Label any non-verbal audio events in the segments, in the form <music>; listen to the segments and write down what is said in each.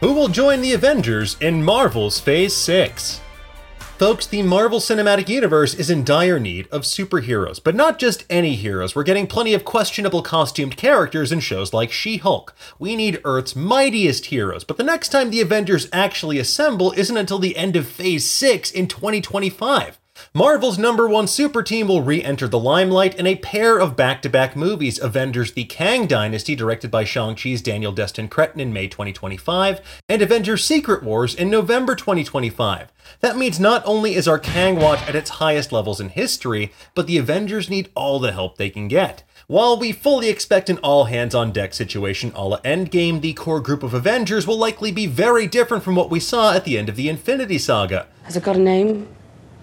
Who will join the Avengers in Marvel's Phase 6? Folks, the Marvel Cinematic Universe is in dire need of superheroes, but not just any heroes. We're getting plenty of questionable costumed characters in shows like She Hulk. We need Earth's mightiest heroes, but the next time the Avengers actually assemble isn't until the end of Phase 6 in 2025. Marvel's number one super team will re enter the limelight in a pair of back to back movies Avengers The Kang Dynasty, directed by Shang-Chi's Daniel Destin Cretton in May 2025, and Avengers Secret Wars in November 2025. That means not only is our Kang watch at its highest levels in history, but the Avengers need all the help they can get. While we fully expect an all hands on deck situation a la Endgame, the core group of Avengers will likely be very different from what we saw at the end of the Infinity Saga. Has it got a name?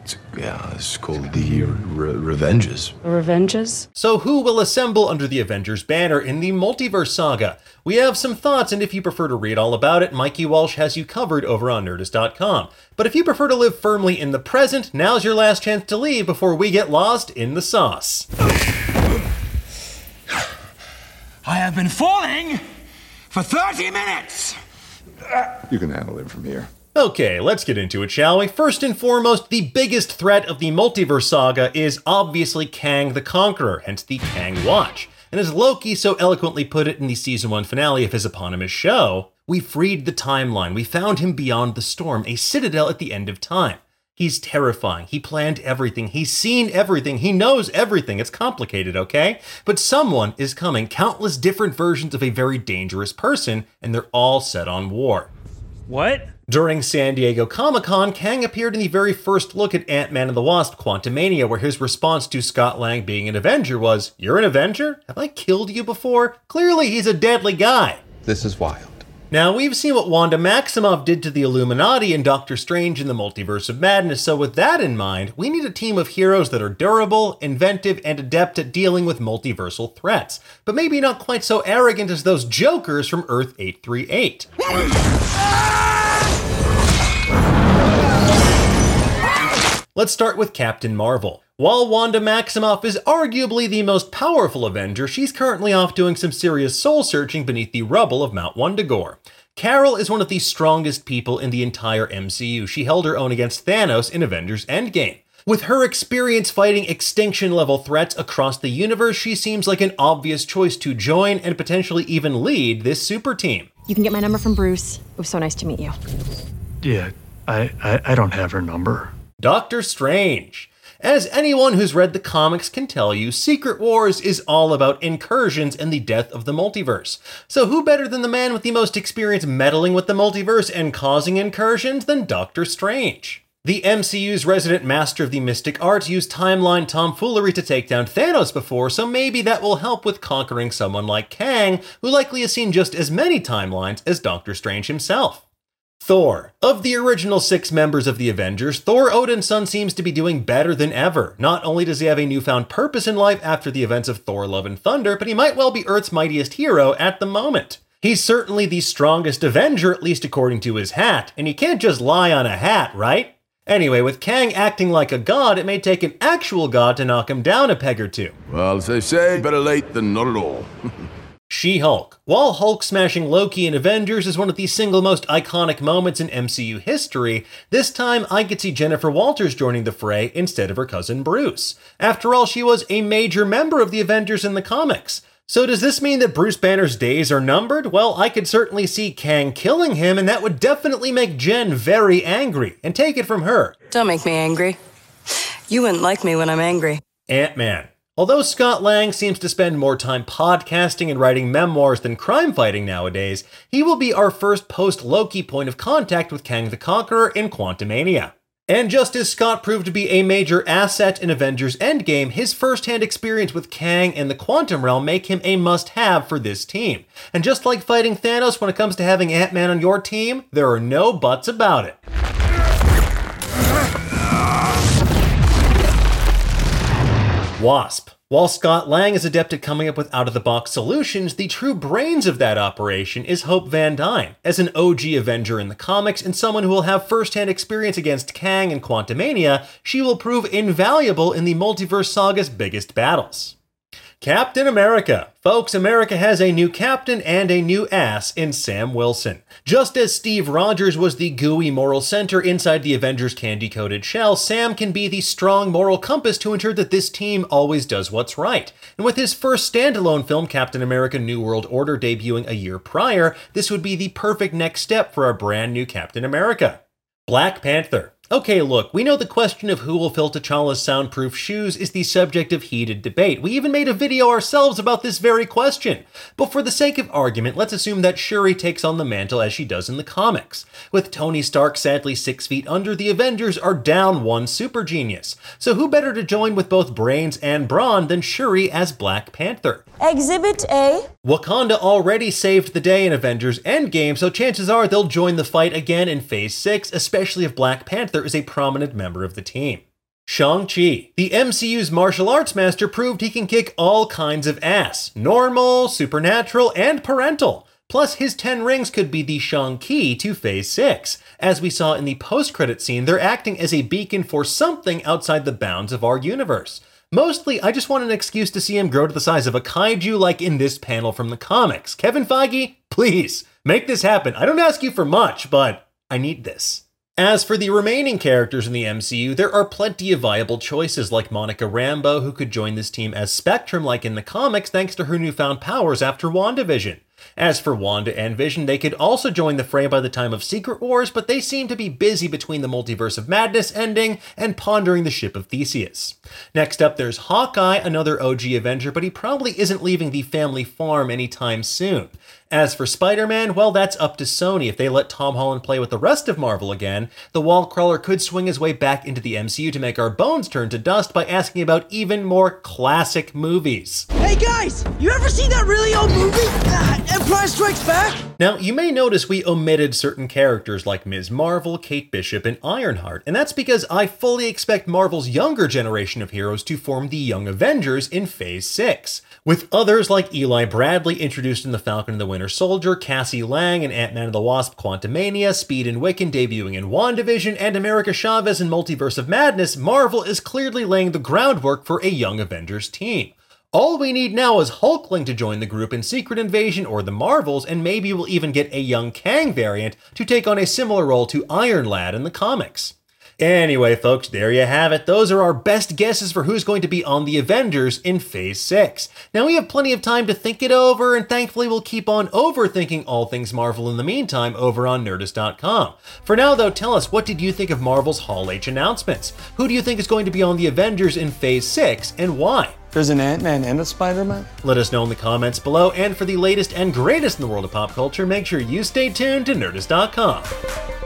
It's, yeah, it's called the Re- Revenges. Revenges? So, who will assemble under the Avengers banner in the Multiverse Saga? We have some thoughts, and if you prefer to read all about it, Mikey Walsh has you covered over on Nerdist.com. But if you prefer to live firmly in the present, now's your last chance to leave before we get lost in the sauce. I have been falling for 30 minutes! You can handle it from here. Okay, let's get into it, shall we? First and foremost, the biggest threat of the multiverse saga is obviously Kang the Conqueror, hence the Kang Watch. And as Loki so eloquently put it in the season 1 finale of his eponymous show, we freed the timeline. We found him beyond the storm, a citadel at the end of time. He's terrifying. He planned everything. He's seen everything. He knows everything. It's complicated, okay? But someone is coming, countless different versions of a very dangerous person, and they're all set on war. What? During San Diego Comic Con, Kang appeared in the very first look at Ant Man and the Wasp Quantumania, where his response to Scott Lang being an Avenger was, You're an Avenger? Have I killed you before? Clearly, he's a deadly guy. This is wild. Now, we've seen what Wanda Maximoff did to the Illuminati and Doctor Strange in the Multiverse of Madness, so with that in mind, we need a team of heroes that are durable, inventive, and adept at dealing with multiversal threats, but maybe not quite so arrogant as those jokers from Earth 838. <laughs> Let's start with Captain Marvel. While Wanda Maximoff is arguably the most powerful Avenger, she's currently off doing some serious soul searching beneath the rubble of Mount Wundagore. Carol is one of the strongest people in the entire MCU. She held her own against Thanos in Avengers Endgame. With her experience fighting extinction level threats across the universe, she seems like an obvious choice to join and potentially even lead this super team. You can get my number from Bruce. It was so nice to meet you. Yeah, I, I, I don't have her number. Doctor Strange. As anyone who's read the comics can tell you, Secret Wars is all about incursions and the death of the multiverse. So, who better than the man with the most experience meddling with the multiverse and causing incursions than Doctor Strange? The MCU's resident master of the mystic arts used timeline tomfoolery to take down Thanos before, so maybe that will help with conquering someone like Kang, who likely has seen just as many timelines as Doctor Strange himself. Thor. Of the original six members of the Avengers, Thor Odinson seems to be doing better than ever. Not only does he have a newfound purpose in life after the events of Thor Love and Thunder, but he might well be Earth's mightiest hero at the moment. He's certainly the strongest Avenger, at least according to his hat, and you can't just lie on a hat, right? Anyway, with Kang acting like a god, it may take an actual god to knock him down a peg or two. Well, as they say, better late than not at all. <laughs> She Hulk. While Hulk smashing Loki in Avengers is one of the single most iconic moments in MCU history, this time I could see Jennifer Walters joining the fray instead of her cousin Bruce. After all, she was a major member of the Avengers in the comics. So does this mean that Bruce Banner's days are numbered? Well, I could certainly see Kang killing him, and that would definitely make Jen very angry. And take it from her. Don't make me angry. You wouldn't like me when I'm angry. Ant Man. Although Scott Lang seems to spend more time podcasting and writing memoirs than crime fighting nowadays, he will be our first post Loki point of contact with Kang the Conqueror in Quantumania. And just as Scott proved to be a major asset in Avengers Endgame, his first-hand experience with Kang and the Quantum Realm make him a must-have for this team. And just like fighting Thanos when it comes to having Ant-Man on your team, there are no buts about it. Wasp. While Scott Lang is adept at coming up with out of the box solutions, the true brains of that operation is Hope Van Dyne. As an OG Avenger in the comics and someone who will have first hand experience against Kang and Quantumania, she will prove invaluable in the multiverse saga's biggest battles. Captain America. Folks, America has a new captain and a new ass in Sam Wilson. Just as Steve Rogers was the gooey moral center inside the Avengers candy coated shell, Sam can be the strong moral compass to ensure that this team always does what's right. And with his first standalone film, Captain America New World Order, debuting a year prior, this would be the perfect next step for our brand new Captain America. Black Panther. Okay, look, we know the question of who will fill T'Challa's soundproof shoes is the subject of heated debate. We even made a video ourselves about this very question. But for the sake of argument, let's assume that Shuri takes on the mantle as she does in the comics. With Tony Stark sadly six feet under, the Avengers are down one super genius. So who better to join with both brains and brawn than Shuri as Black Panther? Exhibit A. Wakanda already saved the day in Avengers Endgame, so chances are they'll join the fight again in Phase 6, especially if Black Panther is a prominent member of the team. Shang-Chi. The MCU's martial arts master proved he can kick all kinds of ass normal, supernatural, and parental. Plus, his 10 rings could be the Shang-Chi to Phase 6. As we saw in the post-credit scene, they're acting as a beacon for something outside the bounds of our universe. Mostly, I just want an excuse to see him grow to the size of a kaiju like in this panel from the comics. Kevin Feige, please, make this happen. I don't ask you for much, but I need this. As for the remaining characters in the MCU, there are plenty of viable choices like Monica Rambeau, who could join this team as Spectrum like in the comics thanks to her newfound powers after WandaVision. As for Wanda and Vision, they could also join the fray by the time of Secret Wars, but they seem to be busy between the Multiverse of Madness ending and pondering the ship of Theseus. Next up, there's Hawkeye, another OG Avenger, but he probably isn't leaving the family farm anytime soon. As for Spider Man, well, that's up to Sony. If they let Tom Holland play with the rest of Marvel again, the wall crawler could swing his way back into the MCU to make our bones turn to dust by asking about even more classic movies. Hey guys, you ever seen that really old movie? Uh, Empire Strikes Back? Now, you may notice we omitted certain characters like Ms. Marvel, Kate Bishop, and Ironheart, and that's because I fully expect Marvel's younger generation of heroes to form the Young Avengers in Phase 6 with others like Eli Bradley introduced in The Falcon and the Winter Soldier, Cassie Lang in Ant-Man and the Wasp Quantumania, Speed and Wiccan debuting in WandaVision, and America Chavez in Multiverse of Madness, Marvel is clearly laying the groundwork for a young Avengers team. All we need now is Hulkling to join the group in Secret Invasion or the Marvels, and maybe we'll even get a young Kang variant to take on a similar role to Iron Lad in the comics. Anyway, folks, there you have it. Those are our best guesses for who's going to be on the Avengers in Phase 6. Now, we have plenty of time to think it over, and thankfully, we'll keep on overthinking all things Marvel in the meantime over on Nerdist.com. For now, though, tell us what did you think of Marvel's Hall H announcements? Who do you think is going to be on the Avengers in Phase 6, and why? There's an Ant Man and a Spider Man? Let us know in the comments below, and for the latest and greatest in the world of pop culture, make sure you stay tuned to Nerdist.com.